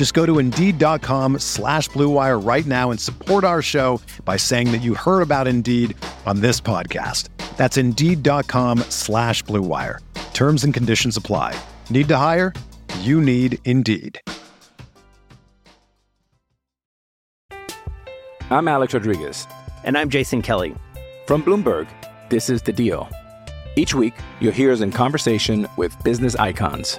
Just go to Indeed.com slash BlueWire right now and support our show by saying that you heard about Indeed on this podcast. That's Indeed.com slash BlueWire. Terms and conditions apply. Need to hire? You need Indeed. I'm Alex Rodriguez. And I'm Jason Kelly. From Bloomberg, this is The Deal. Each week, you'll hear us in conversation with business icons.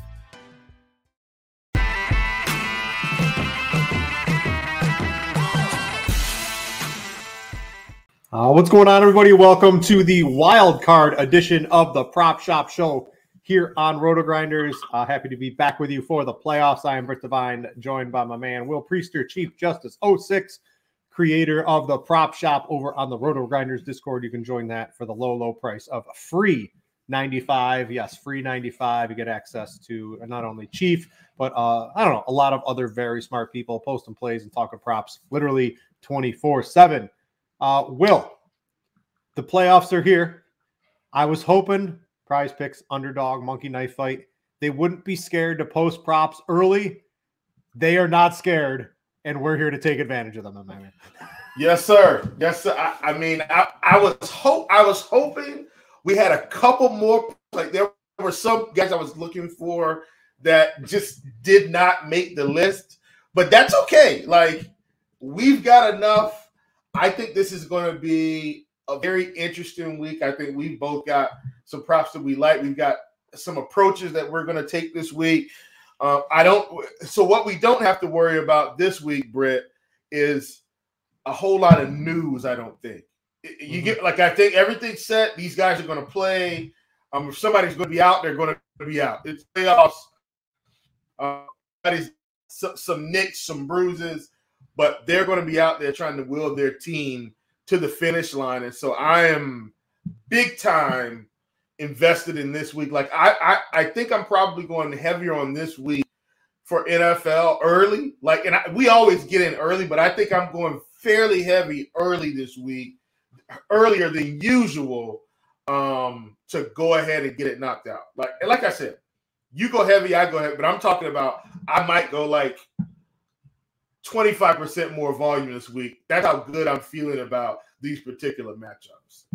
Uh, what's going on, everybody? Welcome to the wild card edition of the Prop Shop Show here on RotoGrinders. Uh, happy to be back with you for the playoffs. I am Brit Devine, joined by my man Will Priester, Chief Justice 06, creator of the Prop Shop over on the RotoGrinders Discord. You can join that for the low, low price of free 95. Yes, free 95. You get access to not only Chief, but uh, I don't know, a lot of other very smart people posting plays and talking props literally 24 7. Uh, Will, the playoffs are here. I was hoping prize picks, underdog, monkey knife fight, they wouldn't be scared to post props early. They are not scared, and we're here to take advantage of them. Yes, sir. Yes, sir. I, I mean, I, I was hope I was hoping we had a couple more. Like there were some guys I was looking for that just did not make the list, but that's okay. Like we've got enough. I think this is going to be a very interesting week. I think we've both got some props that we like. We've got some approaches that we're going to take this week. Uh, I don't. So what we don't have to worry about this week, Brit, is a whole lot of news. I don't think you get like I think everything's set. These guys are going to play. Um, if somebody's going to be out, they're going to be out. It's playoffs. Uh, somebody's- some, some nicks, some bruises, but they're going to be out there trying to will their team to the finish line. And so I am big time invested in this week. Like I, I, I think I'm probably going heavier on this week for NFL early. Like, and I, we always get in early, but I think I'm going fairly heavy early this week, earlier than usual, um, to go ahead and get it knocked out. Like, like I said, you go heavy, I go heavy, but I'm talking about I might go like 25% more volume this week. That's how good I'm feeling about these particular matchups.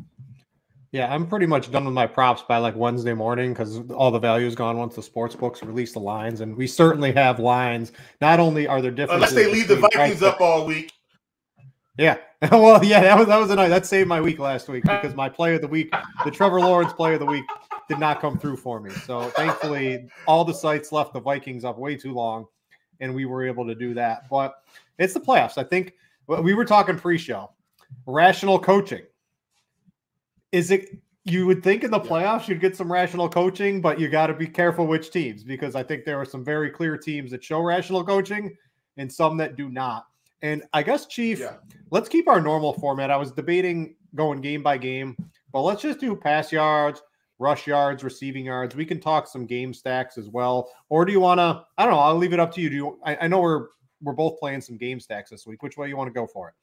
Yeah, I'm pretty much done with my props by like Wednesday morning because all the value is gone once the sports books release the lines, and we certainly have lines. Not only are there differences, Unless they leave the Vikings price up all week. Yeah. Well, yeah, that was that was a night. That saved my week last week because my player of the week, the Trevor Lawrence player of the week, did not come through for me. So thankfully, all the sites left the Vikings up way too long, and we were able to do that. But it's the playoffs. I think we were talking pre-show. Rational coaching. Is it you would think in the playoffs you'd get some rational coaching, but you got to be careful which teams because I think there are some very clear teams that show rational coaching and some that do not. And I guess, Chief, Yeah. let's keep our normal format. I was debating going game by game, but let's just do pass yards, rush yards, receiving yards. We can talk some game stacks as well. Or do you want to? I don't know. I'll leave it up to you. Do you? I, I know we're we're both playing some game stacks this week. Which way you want to go for it?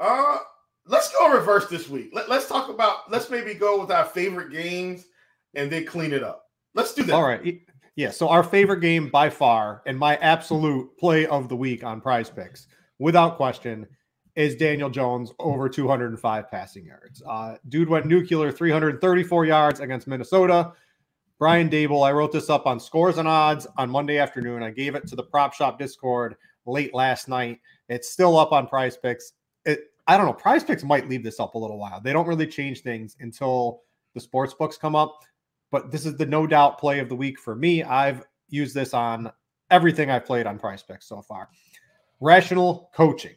Uh, let's go reverse this week. Let, us talk about. Let's maybe go with our favorite games and then clean it up. Let's do that. All right. Yeah. So our favorite game by far and my absolute play of the week on Prize Picks, without question, is Daniel Jones over 205 passing yards. Uh, dude went nuclear 334 yards against Minnesota. Brian Daboll, I wrote this up on scores and odds on Monday afternoon. I gave it to the prop shop Discord late last night. It's still up on prize picks. It, I don't know. Prize picks might leave this up a little while. They don't really change things until the sports books come up. But this is the no doubt play of the week for me. I've used this on everything I've played on prize picks so far. Rational coaching.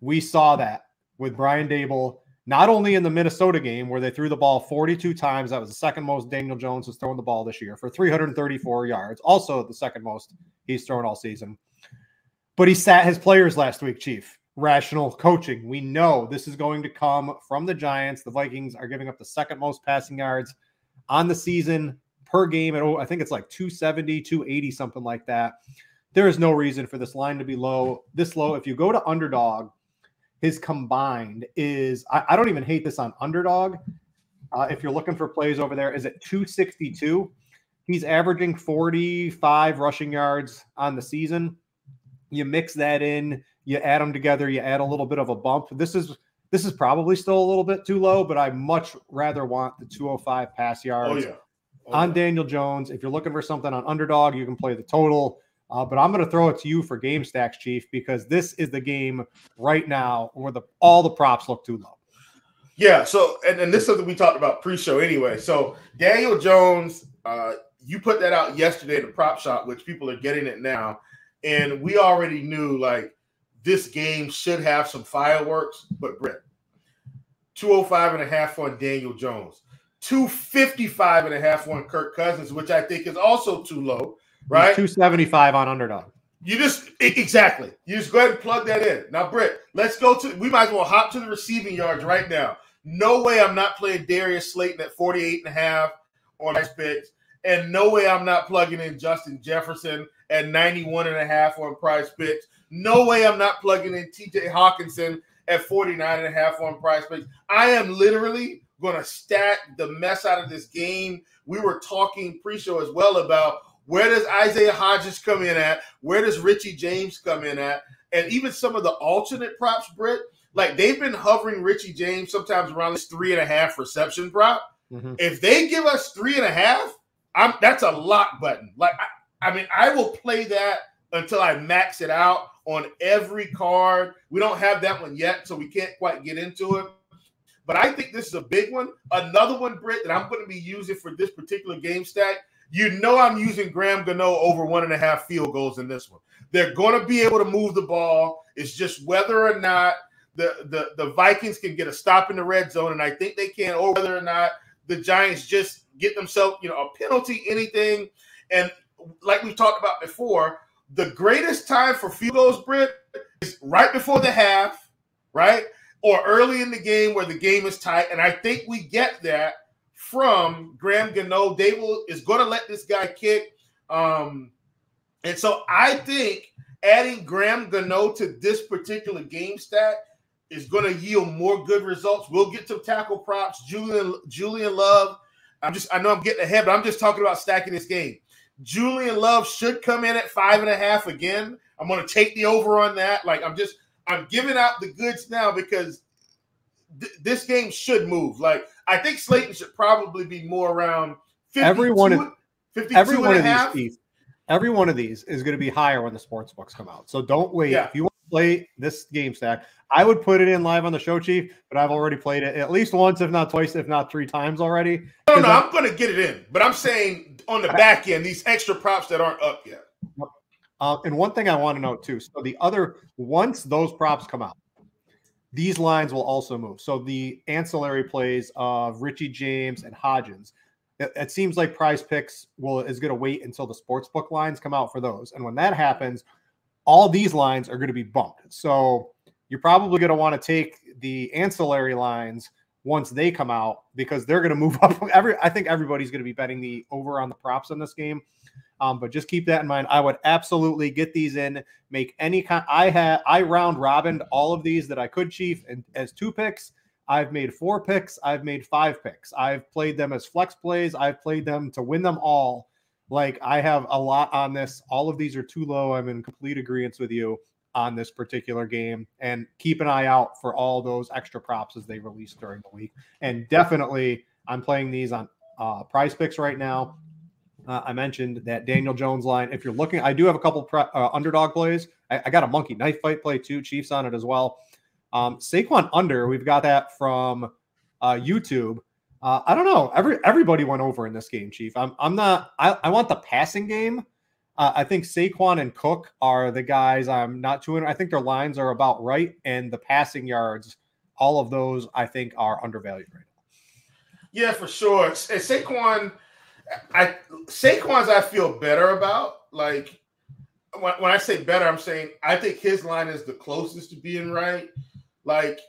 We saw that with Brian Daboll, not only in the Minnesota game where they threw the ball 42 times, that was the second most Daniel Jones has thrown the ball this year for 334 yards, also the second most he's thrown all season. But he sat his players last week, Chief. Rational coaching. We know this is going to come from the Giants. The Vikings are giving up the second most passing yards on the season per game. At, oh, I think it's like 270, 280, something like that. There is no reason for this line to be low, this low. If you go to underdog, his combined is, I, I don't even hate this on underdog. Uh, if you're looking for plays over there, is at 262. He's averaging 45 rushing yards on the season. You mix that in, you add them together, you add a little bit of a bump. This is this is probably still a little bit too low, but I much rather want the 205 pass yards oh, yeah. oh, on yeah. Daniel Jones. If you're looking for something on underdog, you can play the total. Uh, but I'm going to throw it to you for game stacks, Chief, because this is the game right now where the all the props look too low. Yeah. So, and, and this is something we talked about pre-show anyway. So Daniel Jones, uh, you put that out yesterday in the prop shop, which people are getting it now, and we already knew like this game should have some fireworks, but Brett, 205 and a half on Daniel Jones, 255 and a half on Kirk Cousins, which I think is also too low, right? 275 on underdog. You just exactly. You just go ahead and plug that in. Now, Brit, let's go to we might as well hop to the receiving yards right now. No way I'm not playing Darius Slayton at 48 and a half on prize picks. And no way I'm not plugging in Justin Jefferson at 91 and a half on Prize picks. No way I'm not plugging in TJ Hockenson at 49 and a half on Prize picks. I am literally going to stack the mess out of this game. We were talking pre-show as well about where does Isaiah Hodgins come in at? Where does Richie James come in at? And even some of the alternate props, Brit, like they've been hovering Richie James sometimes around this three and a half reception prop. Mm-hmm. If they give us three and a half, I'm that's a lock button. Like I, I mean, I will play that until I max it out on every card. We don't have that one yet, so we can't quite get into it. But I think this is a big one. Another one, Brit, that I'm going to be using for this particular game stack. You know, I'm using Graham Gano over one and a half field goals in this one. They're going to be able to move the ball. It's just whether or not the, the, the Vikings can get a stop in the red zone, and I think they can, or whether or not the Giants just get themselves, you know, a penalty, anything. And like we talked about before, the greatest time for field goals, Brit, is right before the half, right? Or early in the game where the game is tight. And I think we get that from Graham Gano. They will is going to let this guy kick. Um, and so I think adding Graham Gano to this particular game stack is going to yield more good results. We'll get to tackle props. Julian Julian Love. I'm just I know I'm getting ahead, but I'm just talking about stacking this game. Julian Love should come in at five and a half again. I'm going to take the over on that. Like I'm just I'm giving out the goods now because th- this game should move. Like I think Slayton should probably be more around 52, every one of 52 every one of half. these every one of these is going to be higher when the sports books come out. So don't wait. Yeah. If you want to play this game stack, I would put it in live on the show, Chief. But I've already played it at least once, if not twice, if not three times already. No, no, I'm- I'm going to get it in, but I'm saying on the back end, these extra props that aren't up yet. Uh, and one thing I want to note too. So the other once those props come out, these lines will also move. So the ancillary plays of Richie James and Hodgins. It, it seems like Prize Picks will is going to wait until the sports book lines come out for those, and when that happens, all these lines are going to be bumped. So you're probably going to want to take the ancillary lines once they come out because they're going to move up. Every I think everybody's going to be betting the over on the props in this game. Um, but just keep that in mind. I would absolutely get these in, make any kind. I had I round robined all of these that I could, Chief, and as two picks. I've made four picks. I've made five picks. I've played them as flex plays. I've played them to win them all. Like I have a lot on this. All of these are too low. I'm in complete agreement with you. on this particular game and keep an eye out for all those extra props as they release during the week. And definitely, I'm playing these on uh, picks right now. Uh, I mentioned that Daniel Jones line. If you're looking, I do have a couple pre- uh, underdog plays. I, I, got a monkey knife fight play too, Chiefs on it as well. Um, Saquon under, we've got that from uh, YouTube. Uh, I don't know. Every everybody went over in this game, Chief. I'm I'm not. I, I want the passing game. Uh, I think Saquon and Cook are the guys I'm not too. I think their lines are about right, and the passing yards, all of those, I think are undervalued right now. Yeah, for sure. And Saquon, I Saquon's I feel better about. Like when, when I say better, I'm saying I think his line is the closest to being right. Like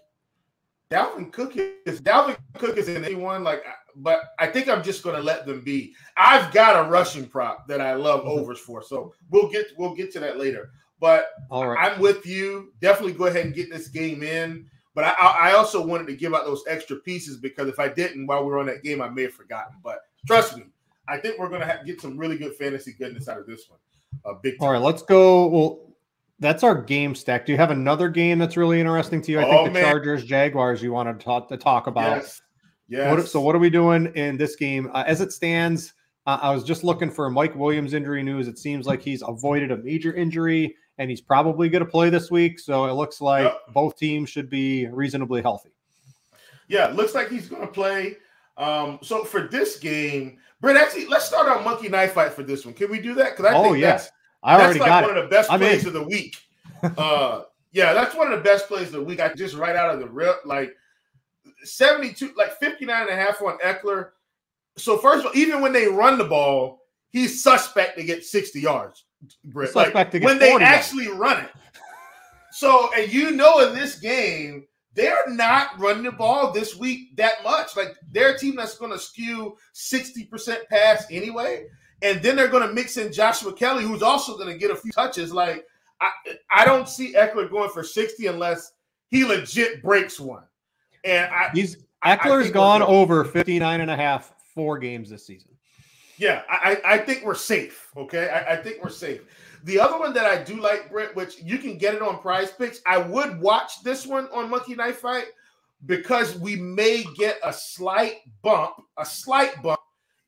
Dalvin Cook is Dalvin Cook is in anyone like, but I think I'm just going to let them be. I've got a rushing prop that I love mm-hmm. overs for, so we'll get we'll get to that later. But All right. I'm with you. Definitely go ahead and get this game in. But I, I also wanted to give out those extra pieces because if I didn't while we were on that game, I may have forgotten. But trust me, I think we're going to get some really good fantasy goodness out of this one. Uh, big. Time. All right, let's go. Well, that's our game stack. Do you have another game that's really interesting to you? I think oh, the man. Chargers Jaguars you wanted to talk, to talk about. Yes. yes. What, so what are we doing in this game? Uh, as it stands, uh, I was just looking for Mike Williams injury news. It seems like he's avoided a major injury and he's probably going to play this week. So it looks like yep. both teams should be reasonably healthy. Yeah, looks like he's going to play. Um, so for this game, Brent, actually, let's start our monkey knife fight for this one. Can we do that? Because I oh, think yes. I that's already like got one it. of the best I'm plays in. of the week. Uh, yeah, that's one of the best plays of the week. I just right out of the rip, like 72, like 59 and a half on Ekeler. So first of all, even when they run the ball, he's suspect to get 60 yards. Brett. Like, when they actually yards. run it. So, and you know, in this game, they're not running the ball this week that much. Like they're a team that's going to skew 60% pass anyway. And then they're going to mix in Joshua Kelley, who's also going to get a few touches. Like, I, I don't see Ekeler going for 60 unless he legit breaks one. And I, he's Ekeler's gone over 59 and a half four games this season. Yeah, I, I think we're safe. Okay. I, I think we're safe. The other one that I do like, Brett, which you can get it on prize picks, I would watch this one on Monkey Knife Fight because we may get a slight bump, a slight bump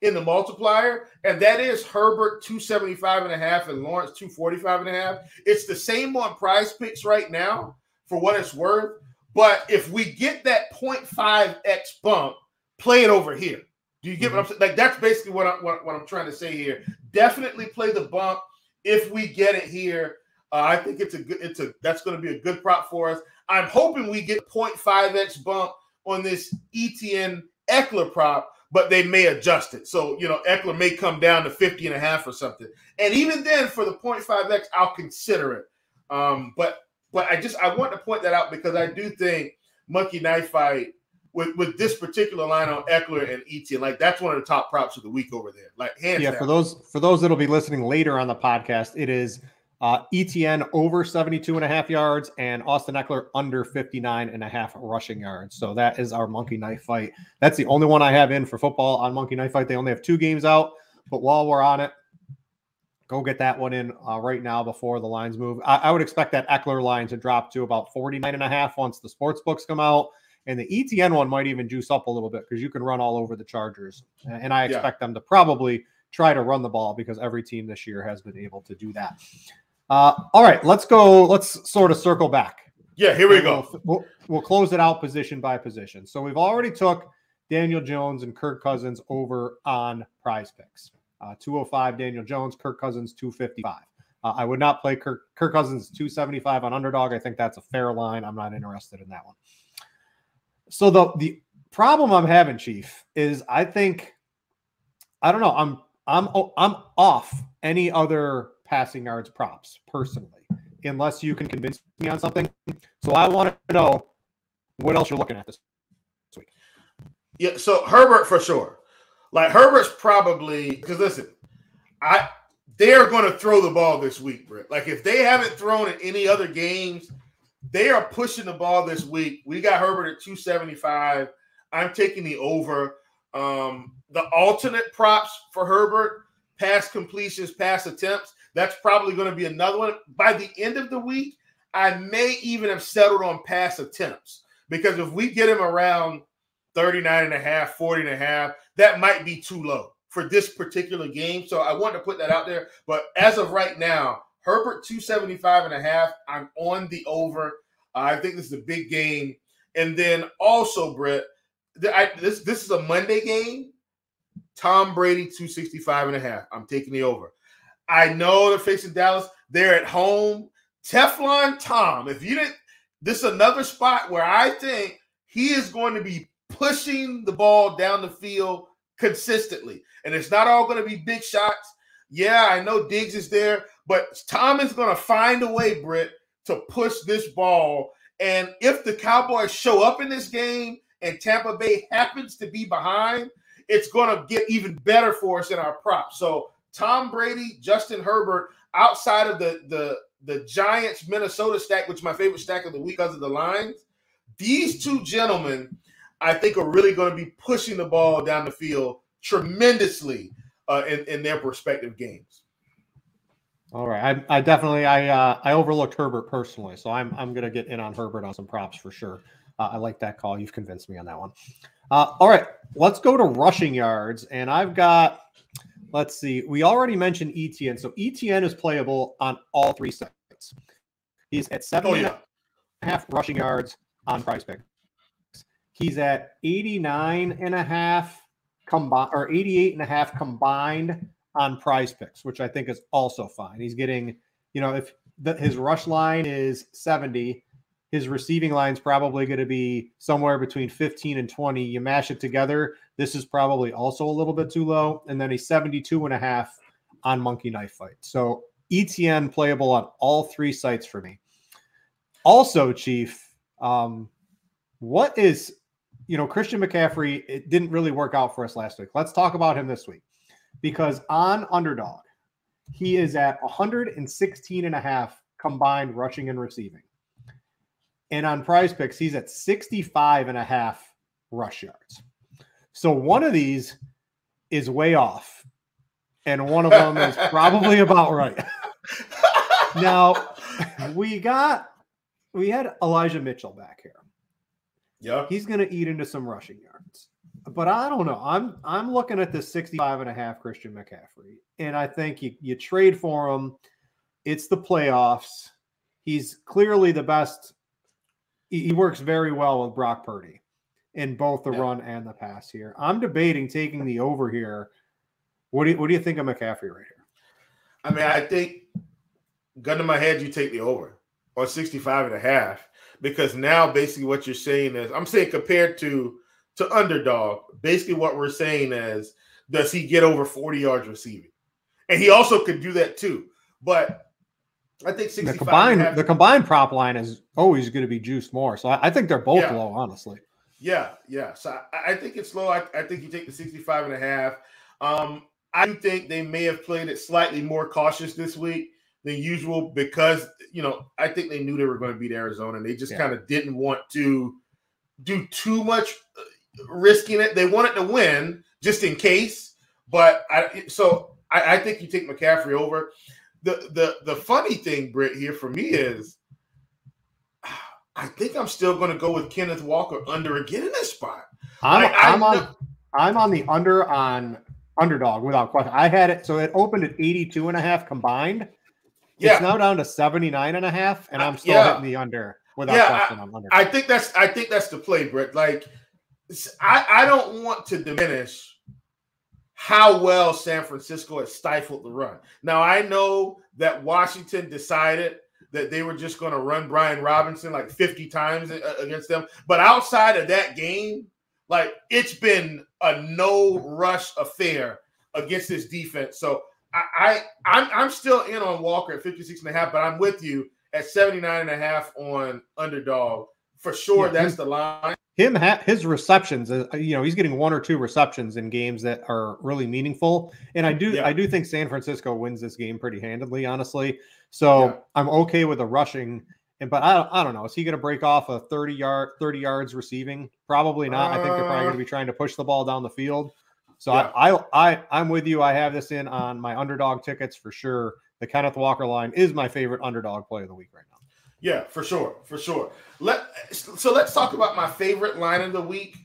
in the multiplier, and that is Herbert 275 and a half and Lawrence 245 and a half. It's the same on prize picks right now for what it's worth. But if we get that 0.5x bump, play it over here. Do you get mm-hmm. what I'm saying? Like that's basically what, I, what, what I'm trying to say here. Definitely play the bump if we get it here. Uh, I think it's a good. It's a that's going to be a good prop for us. I'm hoping we get 0.5x bump on this ETN Ekeler prop but they may adjust it. So, you know, Ekeler may come down to 50 and a half or something. And even then, for the 0.5x, I'll consider it. Um, but but I just I want to point that out because I do think Monkey Knife Fight with, with this particular line on Ekeler and ET, like that's one of the top props of the week over there. Like hands yeah, down. for those for those that'll be listening later on the podcast, it is uh, ETN over 72 and a half yards and Austin Ekeler under 59 and a half rushing yards. So that is our monkey knife fight. That's the only one I have in for football on monkey knife fight. They only have two games out, but while we're on it, go get that one in uh, right now before the lines move. I, I, would expect that Ekeler line to drop to about 49 and a half once the sports books come out. And the ETN one might even juice up a little bit because you can run all over the Chargers. And I expect yeah. them to probably try to run the ball because every team this year has been able to do that. Uh, all right, let's go. Let's sort of circle back. Yeah, here we go. We'll, we'll, we'll close it out position by position. So we've already took Daniel Jones and Kirk Cousins over on prize picks. Uh, 205 Daniel Jones, Kirk Cousins 255. Uh, I would not play Kirk, Kirk Cousins 275 on underdog. I think that's a fair line. I'm not interested in that one. So the the problem I'm having, Chief, is I think I don't know. I'm I'm I'm off any other passing yards props personally, unless you can convince me on something. So I want to know what else you're looking at this week. Yeah, so Herbert for sure. Like Herbert's probably because listen, I they are going to throw the ball this week, Brett. Like if they haven't thrown in any other games, they are pushing the ball this week. We got Herbert at 275. I'm taking the over. Um, the alternate props for Herbert, pass completions, pass attempts. That's probably going to be another one. By the end of the week, I may even have settled on pass attempts because if we get him around 39 and a half, 40 and a half, that might be too low for this particular game. So I want to put that out there. But as of right now, Herbert 275 and a half. I'm on the over. I think this is a big game. And then also, Brett, I, this this is a Monday game. Tom Brady 265 and a half. I'm taking the over. I know they're facing Dallas. They're at home. Teflon Tom. If you didn't, this is another spot where I think he is going to be pushing the ball down the field consistently. And it's not all going to be big shots. Yeah, I know Diggs is there, but Tom is going to find a way, Brit, to push this ball. And if the Cowboys show up in this game and Tampa Bay happens to be behind, it's going to get even better for us in our props. So Tom Brady, Justin Herbert, outside of the the the Giants Minnesota stack, which is my favorite stack of the week because of the lines, these two gentlemen, I think, are really going to be pushing the ball down the field tremendously uh, in, in their respective games. All right, I, I definitely I uh, I overlooked Herbert personally, so I'm I'm gonna get in on Herbert on some props for sure. Uh, I like that call. You've convinced me on that one. Uh, all right, let's go to rushing yards, and I've got. Let's see. We already mentioned ETN, so ETN is playable on all three sites. He's at seven oh, yeah. and a half rushing yards on Prize Pick. He's at 89 and a half combined or 88 and a half combined on prize picks, which I think is also fine. He's getting, you know, if the, his rush line is 70, his receiving line's probably going to be somewhere between 15 and 20. You mash it together, this is probably also a little bit too low. And then a 72 and a half on Monkey Knife Fight. So ETN playable on all three sites for me. Also, Chief, um, what is, you know, Christian McCaffrey, it didn't really work out for us last week. Let's talk about him this week because on underdog, he is at 116 and a half combined rushing and receiving. And on prize picks, he's at 65 and a half rush yards. So one of these is way off, and one of them is probably about right. now, we got we had Elijah Mitchell back here. Yeah. He's going to eat into some rushing yards but I don't know. I'm I'm looking at the 65 and a half Christian McCaffrey, and I think you, you trade for him. It's the playoffs. He's clearly the best. He, he works very well with Brock Purdy in both the yeah. run and the pass here. I'm debating taking the over here. What do you, what do you think of McCaffrey right here? I mean, I think gun to my head, you take the over or 65 and a half because now basically what you're saying is I'm saying compared to to underdog, basically what we're saying is, does he get over 40 yards receiving? And he also could do that too. But I think 65 the combined the combined prop line is always going to be juiced more. So I, I think they're both yeah. low, honestly. Yeah, yeah. So I, I think it's low. I, I, think you take the 65 and a half. Um, I think they may have played it slightly more cautious this week than usual because you know I think they knew they were going to beat Arizona and they just yeah. kind of didn't want to do too much risking it. They wanted to win just in case. But I so I, I think you take McCaffrey over. The the the funny thing, Brit, here for me is I think I'm still going to go with Kenneth Walker under again in this spot. I'm, I, am on I'm on the under on underdog without question. I had it so it opened at 82 and a half combined. Yeah. It's now down to 79 and a half, and uh, I'm still yeah. hitting the under without yeah, question. I, I'm under. I think that's I think that's the play, Brett. Like I, I don't want to diminish how well San Francisco has stifled the run. Now I know that Washington decided that they were just going to run Brian Robinson like 50 times against them, but outside of that game, like it's been a no rush affair against this defense. So I, I I'm I'm still in on Walker at 56 and a half, but I'm with you at 79 and a half on underdog. For sure, yeah, that's the line him ha- his receptions uh, you know he's getting one or two receptions in games that are really meaningful. And i do yeah. i do think san francisco wins this game pretty handedly honestly. So yeah. i'm okay with the rushing and but I, I don't know. Is he going to break off a 30 yard 30 yards receiving? Probably not. Uh, i think they're probably going to be trying to push the ball down the field. So yeah. I, I i i'm with you. I have this in on my underdog tickets for sure. The kenneth walker line is my favorite underdog play of the week right now Yeah, for sure, for sure. Let so let's talk about my favorite line of the week,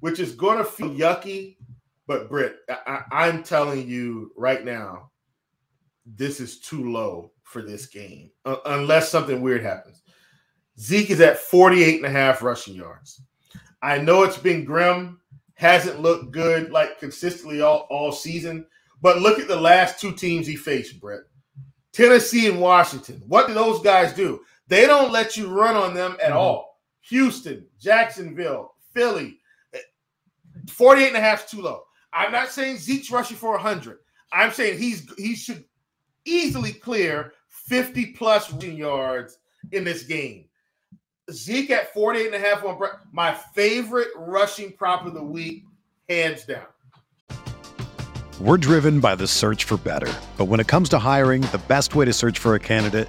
which is going to feel yucky, but Brit, I, I'm telling you right now, this is too low for this game uh, unless something weird happens. Zeke is at 48 and a half rushing yards. I know it's been grim, hasn't looked good like consistently all, all season, but look at the last two teams he faced, Brett. Tennessee and Washington. What do those guys do? They don't let you run on them at mm-hmm. all. Houston, Jacksonville, Philly. 48 and a half is too low. I'm not saying Zeke's rushing for 100. I'm saying he's he should easily clear 50 plus yards in this game. Zeke at 48 and a half on my favorite rushing prop of the week, hands down. We're driven by the search for better. But when it comes to hiring, the best way to search for a candidate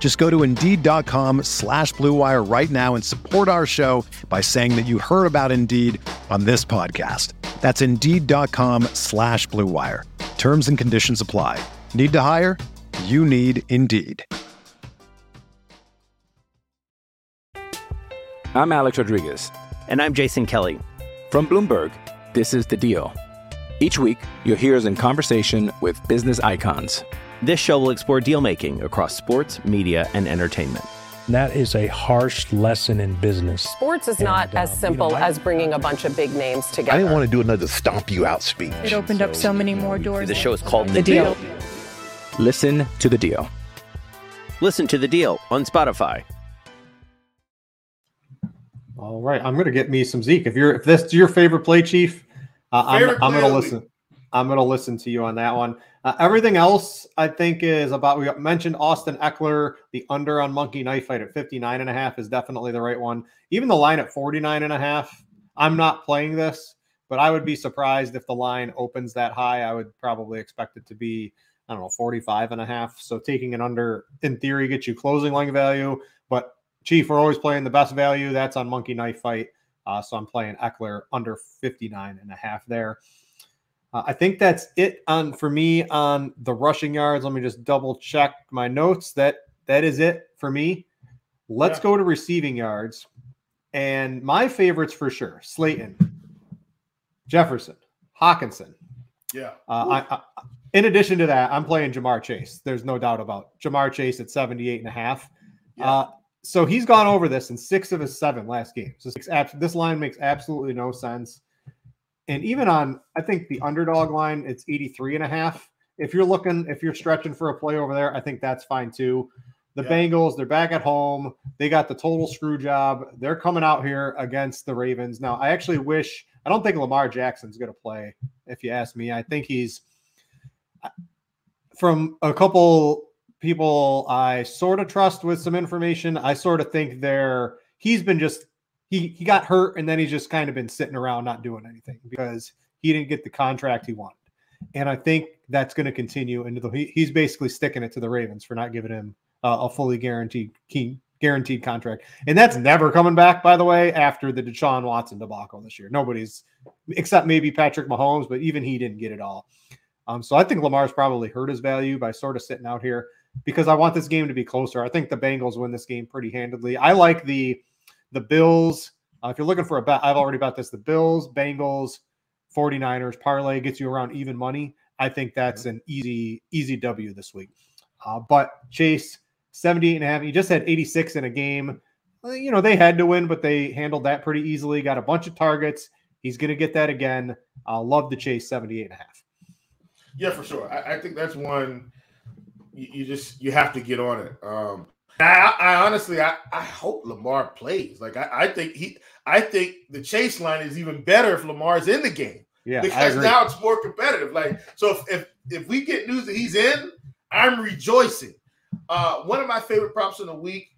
Just go to Indeed.com slash BlueWire right now and support our show by saying that you heard about Indeed on this podcast. That's Indeed.com slash BlueWire. Terms and conditions apply. Need to hire? You need Indeed. I'm Alex Rodriguez. And I'm Jason Kelly. From Bloomberg, this is The Deal. Each week, you'll hear us in conversation with business icons. This show will explore deal making across sports, media, and entertainment. That is a harsh lesson in business. Sports is and, not as uh, simple you know, as bringing a bunch of big names together. I didn't want to do another stomp you out speech. It opened so, up so many more doors. The show is called The, the deal. deal. Listen to the deal. Listen to the deal on Spotify. All right, I'm going to get me some Zeke. If you're if this is your favorite play, Chief, uh, favorite I'm, I'm going to listen. I'm going to listen to you on that one. Uh, everything else, I think, is about. We mentioned Austin Ekeler, The under on Monkey Knife Fight at 59 and a half is definitely the right one. Even the line at 49 and a half. I'm not playing this, but I would be surprised if the line opens that high. I would probably expect it to be, I don't know, 45 and a half. So taking an under, in theory, gets you closing line value. But Chief, we're always playing the best value. That's on Monkey Knife Fight. Uh, so I'm playing Ekeler under 59 and a half there. Uh, I think that's it on for me on the rushing yards. Let me just double check my notes. That that is it for me. Let's yeah. go to receiving yards. And my favorites for sure: Slayton, Jefferson, Hockenson. Yeah. Uh, I, I, in addition to that, I'm playing Ja'Marr Chase. There's no doubt about Ja'Marr Chase at 78 and a half. Yeah. Uh, so he's gone over this in six of his seven last games. So this line makes absolutely no sense. And even on, I think the underdog line, it's 83 and a half. If you're looking, if you're stretching for a play over there, I think that's fine too. The yeah. Bengals, they're back at home. They got the total screw job. They're coming out here against the Ravens. Now, I actually wish, I don't think Lamar Jackson's going to play, if you ask me. I think he's, from a couple people I sort of trust with some information. I sort of think they're he's been just he he got hurt and then he's just kind of been sitting around not doing anything because he didn't get the contract he wanted. And I think that's going to continue into the he, he's basically sticking it to the Ravens for not giving him uh, a fully guaranteed key, guaranteed contract. And that's never coming back by the way after the Deshaun Watson debacle this year. Nobody's except maybe Patrick Mahomes, but even he didn't get it all. Um, so I think Lamar's probably hurt his value by sort of sitting out here because I want this game to be closer. I think the Bengals win this game pretty handedly. I like the the Bills. Uh, if you're looking for a bet, I've already bet this. The Bills, Bengals, 49ers parlay gets you around even money. I think that's an easy, easy W this week. Uh, but Chase, 78 and a half. He just had 86 in a game. You know, they had to win, but they handled that pretty easily. Got a bunch of targets. He's going to get that again. I uh, love the Chase 78 and a half. Yeah, for sure. I, I think that's one you, you just you have to get on it. Um, I, I honestly, I, I hope Lamar plays. Like I, I think he, I think the chase line is even better if Lamar's in the game. Yeah, because now it's more competitive. Like so, if, if if we get news that he's in, I'm rejoicing. Uh, one of my favorite props in the week,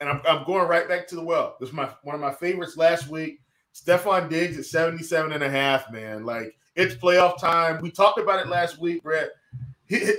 and I'm, I'm going right back to the well. This is my one of my favorites last week. Stefon Diggs at 77 and a half, man. Like it's playoff time. We talked about it last week, Brett.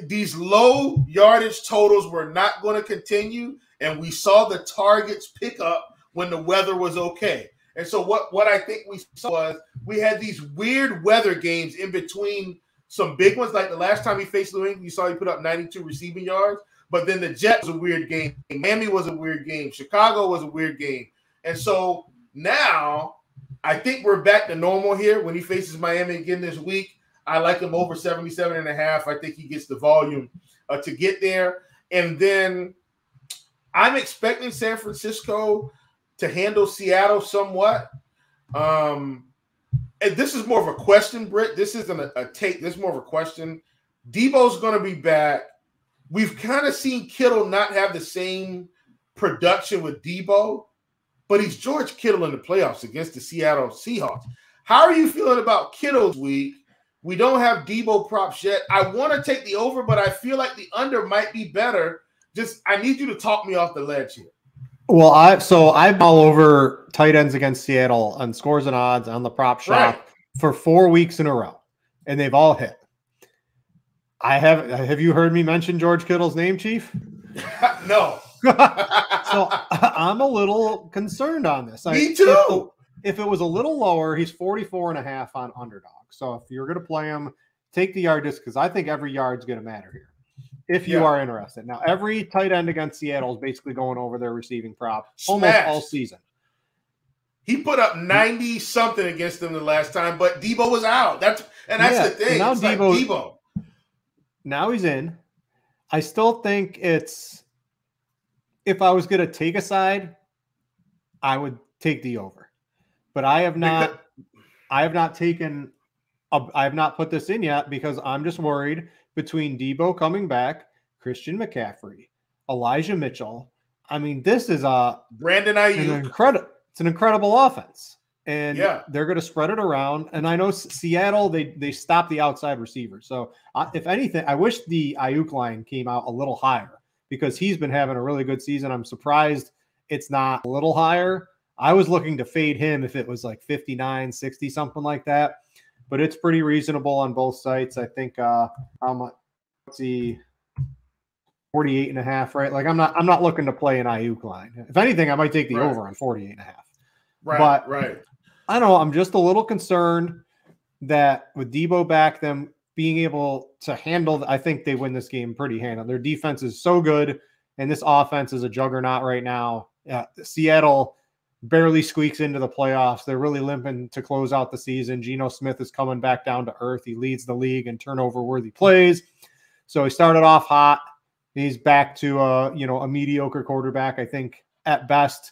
These low yardage totals were not going to continue, and we saw the targets pick up when the weather was okay. And so what, what I think we saw was we had these weird weather games in between some big ones. Like the last time he faced New England, you saw he put up 92 receiving yards. But then the Jets was a weird game. Miami was a weird game. Chicago was a weird game. And so now I think we're back to normal here when he faces Miami again this week. I like him over 77 and a half. I think he gets the volume uh, to get there. And then I'm expecting San Francisco to handle Seattle somewhat. Um, and this is more of a question, Brit. This isn't a, a take. This is more of a question. Deebo's going to be back. We've kind of seen Kittle not have the same production with Deebo, but he's George Kittle in the playoffs against the Seattle Seahawks. How are you feeling about Kittle's week? We don't have Deebo props yet. I want to take the over, but I feel like the under might be better. Just I need you to talk me off the ledge here. Well, I so I'm all over tight ends against Seattle on scores and odds on the prop shop right. for four weeks in a row, and they've all hit. I have. Have you heard me mention George Kittle's name, Chief? no. so I'm a little concerned on this. Me I, too. If, if, it was a little lower, he's 44 and a half on underdog. So if you're going to play him, take the yard just because I think every yard's going to matter here if you yeah. are interested. Now, every tight end against Seattle is basically going over their receiving prop almost all season. He put up 90 something against them the last time, but Deebo was out. That's and that's yeah, the thing. Now Deebo, like Deebo. Now he's in. I still think it's if I was gonna take a side, I would take the over. But I have not I have not taken I have not put this in yet because I'm just worried between Deebo coming back, Christian McCaffrey, Elijah Mitchell. I mean, this is a Brandon Aiyuk. An incredible. It's an incredible offense, and yeah. they're going to spread it around. And I know Seattle they they stop the outside receiver. So uh, if anything, I wish the Aiyuk line came out a little higher because he's been having a really good season. I'm surprised it's not a little higher. I was looking to fade him if it was like 59, 60, something like that but it's pretty reasonable on both sites. I think uh much let's see 48 and a half, right? Like I'm not I'm not looking to play an Aiyuk line. If anything, I might take the right. over on 48 and a half. Right. But right. I don't know. I'm just a little concerned that with Deebo back, them being able to handle, I think they win this game pretty handle. Their defense is so good, and this offense is a juggernaut right now. Uh, Seattle barely squeaks into the playoffs. They're really limping to close out the season. Geno Smith is coming back down to earth. He leads the league in turnover worthy plays. So he started off hot. He's back to a you know a mediocre quarterback. I think at best.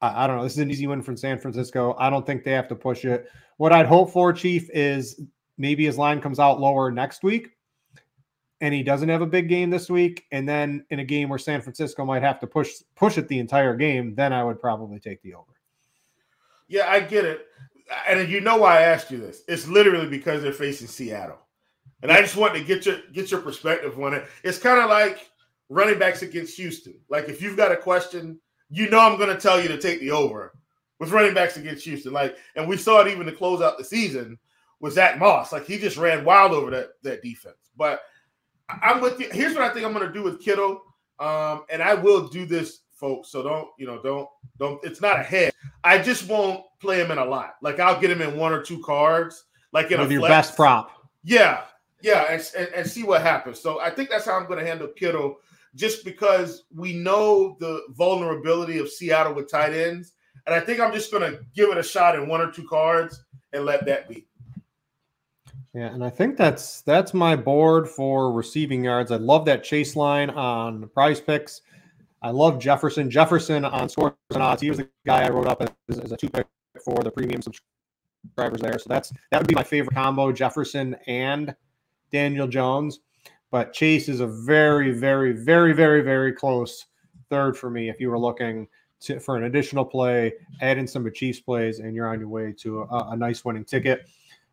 I, I don't know. This is an easy win from San Francisco. I don't think they have to push it. What I'd hope for, Chief, is maybe his line comes out lower next week and he doesn't have a big game this week, and then in a game where San Francisco might have to push push it the entire game, then I would probably take the over. Yeah, I get it. And you know why I asked you this? It's literally because they're facing Seattle. And I just want to get your get your perspective on it. It's kind of like running backs against Houston. Like if you've got a question, you know I'm going to tell you to take the over with running backs against Houston. Like, and we saw it even to close out the season with Zach Moss. Like he just ran wild over that that defense. But I'm with you. Here's what I think I'm going to do with Kittle, um, and I will do this, folks. So don't you know? Don't don't. It's not a head. I just won't play him in a lot. Like I'll get him in one or two cards, like in with a your best prop. Yeah, yeah, and, and, and see what happens. So I think that's how I'm going to handle Kittle, just because we know the vulnerability of Seattle with tight ends, and I think I'm just going to give it a shot in one or two cards and let that be. Yeah, and I think that's that's my board for receiving yards. I love that chase line on prize picks. I love Jefferson. Jefferson on scores and odds. He was the guy I wrote up as, as a two pick for the premium subscribers there. So that's that would be my favorite combo, Jefferson and Daniel Jones. But Chase is a very, very, very, very, very close third for me. If you were looking to, for an additional play, add in some of Chiefs plays, and you're on your way to a, a nice winning ticket.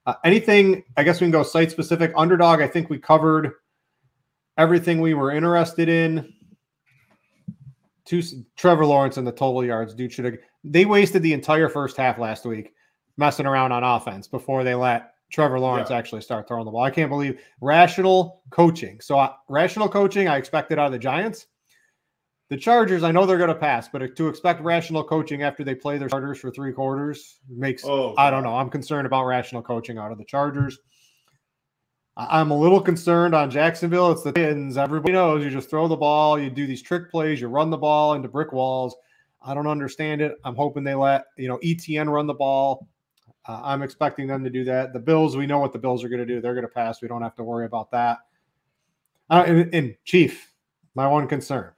Uh, anything? I guess we can go site specific. Underdog. I think we covered everything we were interested in. Two, Trevor Lawrence and the total yards. Dude should have. They wasted the entire first half last week messing around on offense before they let Trevor Lawrence yeah. actually start throwing the ball. I can't believe rational coaching. So uh, rational coaching, I expected out of the Giants. The Chargers, I know they're going to pass, but to expect rational coaching after they play their starters for three quarters makes oh, I don't know. I'm concerned about rational coaching out of the Chargers. I'm a little concerned on Jacksonville. It's the Titans. Everybody knows you just throw the ball, you do these trick plays, you run the ball into brick walls. I don't understand it. I'm hoping they let you know Etienne run the ball. Uh, I'm expecting them to do that. The Bills, we know what the Bills are going to do. They're going to pass. We don't have to worry about that. Uh, and, and Chief, my one concern: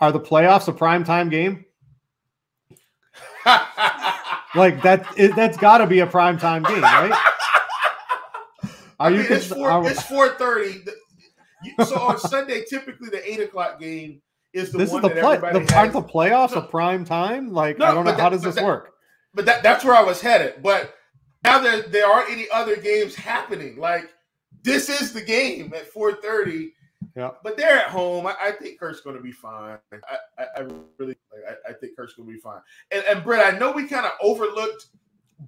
are the playoffs a prime time game? like that? That's got to be a prime time game, right? Are you? Mean, it's four. It's four thirty. So on Sunday, typically the eight o'clock game is the this one is the play. The, aren't the playoffs no, a prime time? Like no, I don't know. That, how does this that, work? But that, that's where I was headed. But now there there aren't any other games happening. Like this is the game at four thirty. Yeah. But they're at home. I, I think Kirk's going to be fine. I, I, I really, I, I, think Kirk's going to be fine. And, and Brit, I know we kind of overlooked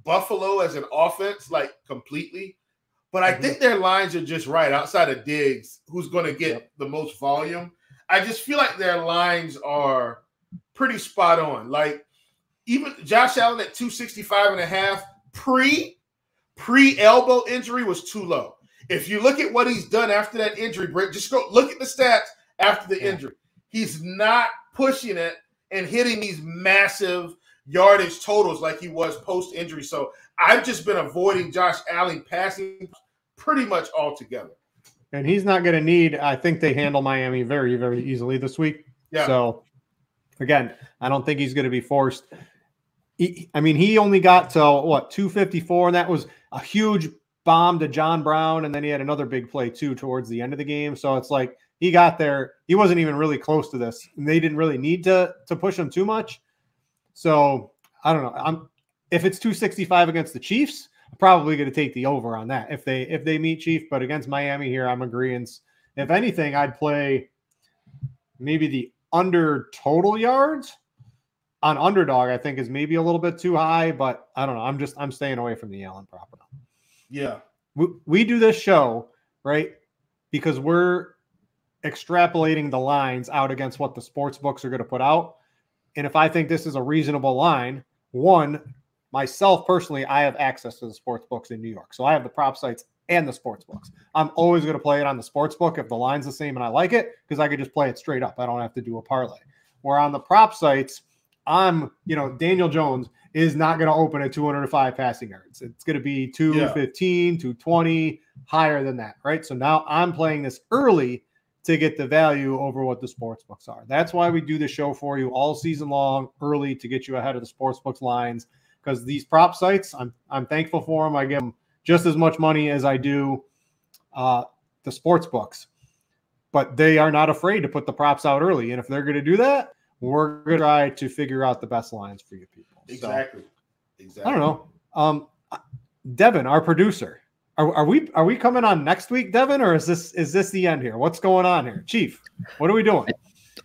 Buffalo as an offense, like completely. But I mm-hmm. think their lines are just right outside of Diggs, who's going to get yep. the most volume. I just feel like their lines are pretty spot on. Like even Josh Allen at 265 and a half pre pre elbow injury was too low. If you look at what he's done after that injury break, just go look at the stats after the yeah. injury. He's not pushing it and hitting these massive yardage totals like he was post injury. So I've just been avoiding Josh Allen passing pretty much altogether. And he's not going to need, I think they handle Miami very, very easily this week. Yeah. So again, I don't think he's going to be forced. He, I mean, he only got to what 254, and that was a huge bomb to John Brown, and then he had another big play too towards the end of the game. So it's like he got there. He wasn't even really close to this. They didn't really need to to push him too much. So I don't know. I'm if it's 265 against the Chiefs, I'm probably going to take the over on that if they if they meet Chief. But against Miami here, I'm agreeing. If anything, I'd play maybe the under total yards on underdog. I think is maybe a little bit too high, but I don't know. I'm just I'm staying away from the Allen prop. Yeah, we, we do this show right because we're extrapolating the lines out against what the sports books are going to put out. And if I think this is a reasonable line, one, myself personally, I have access to the sports books in New York. So I have the prop sites and the sports books. I'm always going to play it on the sports book if the line's the same and I like it because I could just play it straight up. I don't have to do a parlay. Where on the prop sites, I'm, you know, Daniel Jones is not going to open at 205 passing yards. It's going to be 215, yeah. 220, higher than that, right? So now I'm playing this early to get the value over what the sports books are. That's why we do the show for you all season long, early to get you ahead of the sports books lines. Because these prop sites, I'm I'm thankful for them. I give them just as much money as I do uh, the sports books, but they are not afraid to put the props out early. And if they're going to do that, we're going to try to figure out the best lines for you people. Exactly. So, exactly. I don't know. Um, Devin, our producer, are, are, we are we coming on next week, Devin, or is this is this the end here? What's going on here, Chief? What are we doing?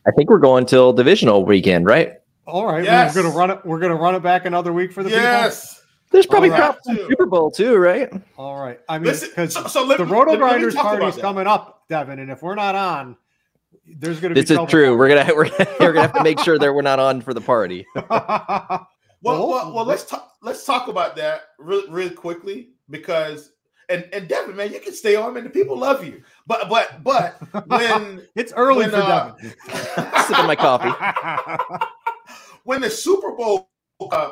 I think we're going till divisional weekend, right? All right, yes. we're gonna run it. We're gonna run it back another week for the yes. People? There's probably right. Super Bowl too, right? All right. I mean, because so, so the RotoGrinders party is coming up, Devin, and if we're not on, there's gonna be. This is true. We're gonna we're, we're gonna have to make sure that we're not on for the party. well, well, well, let's talk. Let's talk about that really, real quickly because and and Devin, man, you can stay on, man. The people love you. But but but when it's early when, for uh, Devin, sipping my coffee. when the Super Bowl uh,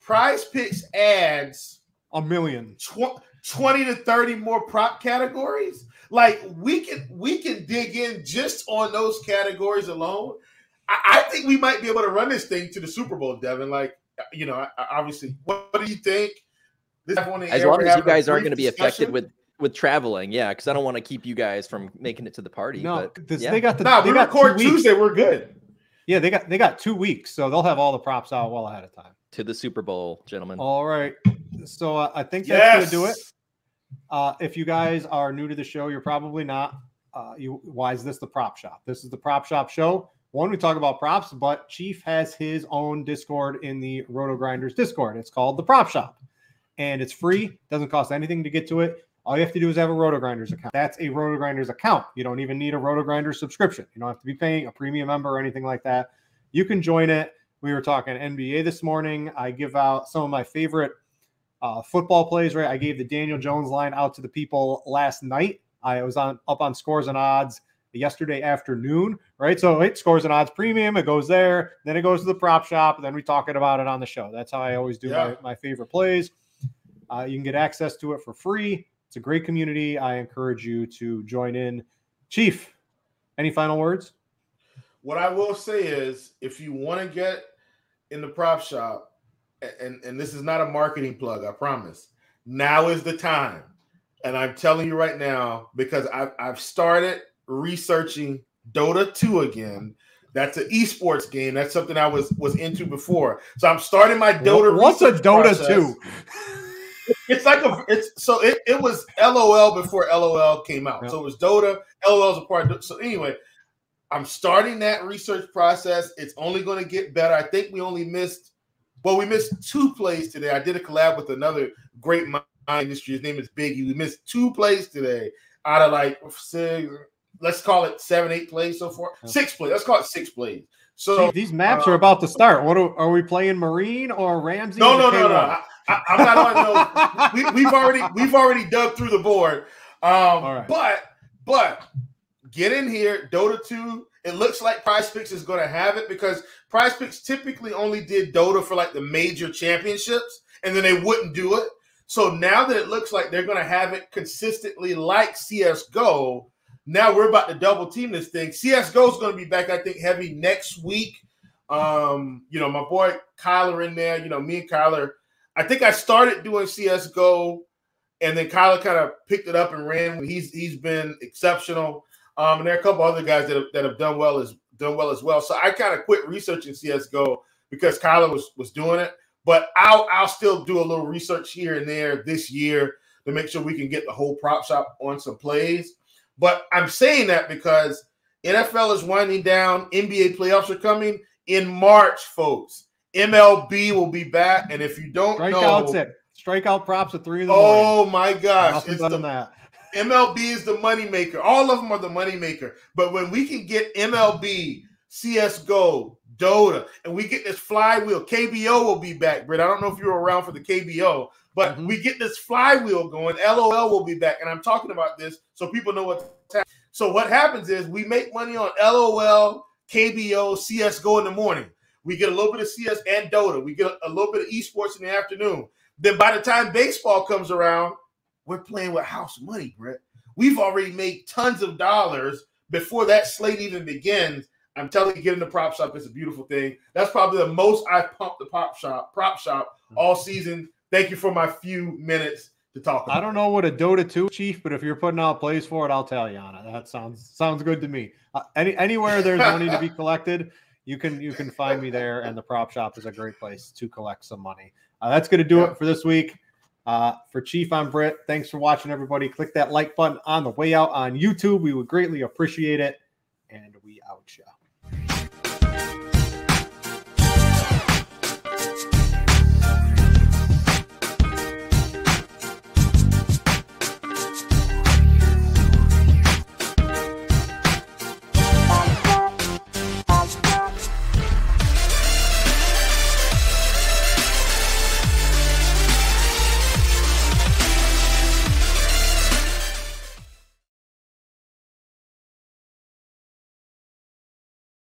Prize Picks adds a million, tw- twenty to thirty more prop categories, like we can we can dig in just on those categories alone. I, I think we might be able to run this thing to the Super Bowl, Devin. Like you know, obviously, what, what do you think? This as long as you guys aren't going to be affected with with traveling, yeah, because I don't want to keep you guys from making it to the party. No, but, this, yeah. they got the. Nah, they we got record. Tuesday. We're good. Yeah, they got they got two weeks, so they'll have all the props out well ahead of time. to the Super Bowl, gentlemen. All right, so uh, I think that's Yes. gonna do it. Uh, if you guys are new to the show, you're probably not. Uh, you why is this the prop shop? This is the prop shop show. One, we talk about props, but Chief has his own Discord in the RotoGrinders Discord. It's called the Prop Shop, and it's free. Doesn't cost anything to get to it. All you have to do is have a RotoGrinders account. That's a RotoGrinders account. You don't even need a RotoGrinders subscription. You don't have to be paying a premium member or anything like that. You can join it. We were talking NBA this morning. I give out some of my favorite uh, football plays. Right, I gave the Daniel Jones line out to the people last night. I was on up on scores and odds yesterday afternoon. Right, so it scores an odds premium. It goes there, then it goes to the prop shop, and then we talking about it on the show. That's how I always do Yeah. my, my favorite plays. Uh, you can get access to it for free. It's a great community. I encourage you to join in. Chief, any final words? What I will say is, if you want to get in the prop shop, and and this is not a marketing plug, I promise. Now is the time, and I'm telling you right now because I've I've started researching Dota 2 again. That's an esports game. That's something I was was into before. So I'm starting my Dota. What's a Dota process. 2? It's like a it's so it, it was LOL before LOL came out. So it was Dota. LOL is a part of so anyway, I'm starting that research process. It's only going to get better. I think we only missed well, we missed two plays today. I did a collab with another great mind industry. His name is Biggie. We missed two plays today out of like six, let's call it seven, eight plays so far. Six plays. Let's call it six plays. So these maps are about to start. What are, are we playing? Marine or Ramsey? no, or no, no, no. K1? I, I'm not on no. We, we've already we've already dug through the board. Um, right. but but get in here, Dota 2. It looks like Prize Picks is going to have it because Prize Picks typically only did Dota for like the major championships, and then they wouldn't do it. So now that it looks like they're going to have it consistently like CS:GO, now we're about to double team this thing. CS:GO is going to be back, I think, heavy next week. Um, you know, my boy Kyler in there. You know, me and Kyler. I think I started doing CS:GO, and then Kyler kind of picked it up and ran. He's he's been exceptional. Um, and there are a couple other guys that have, that have done well as done well as well. So I kind of quit researching CS:GO because Kyler was was doing it. But I'll I'll still do a little research here and there this year to make sure we can get the whole prop shop on some plays. But I'm saying that because NFL is winding down, NBA playoffs are coming in March, folks. MLB will be back, and if you don't Strikeouts know, at strikeout props at three in the oh morning. oh my gosh, it's the that. MLB is the moneymaker. All of them are the moneymaker. But when we can get MLB, CSGO, Dota, and we get this flywheel, KBO will be back, Brit. I don't know if you were around for the KBO, but Mhm. we get this flywheel going. LOL will be back. And I'm talking about this so people know what's happening. So what happens is we make money on LOL, KBO, CSGO in the morning. We get a little bit of CS and Dota. We get a little bit of esports in the afternoon. Then by the time baseball comes around, we're playing with house money, Brit. We've already made tons of dollars before that slate even begins. I'm telling you, getting the prop shop is a beautiful thing. That's probably the most I've pumped the prop shop, prop shop all season. Thank you for my few minutes to talk about. I don't know what a Dota 2 chief, but if you're putting out plays for it, I'll tell you on it. That sounds sounds good to me. Uh, any anywhere there's money to be collected, you can you can find me there, and the prop shop is a great place to collect some money. Uh, that's going to do Yeah. it for this week. Uh, for Chief, I'm Brit. Thanks for watching, everybody. Click that like button on the way out on YouTube. We would greatly appreciate it. And we out, ya.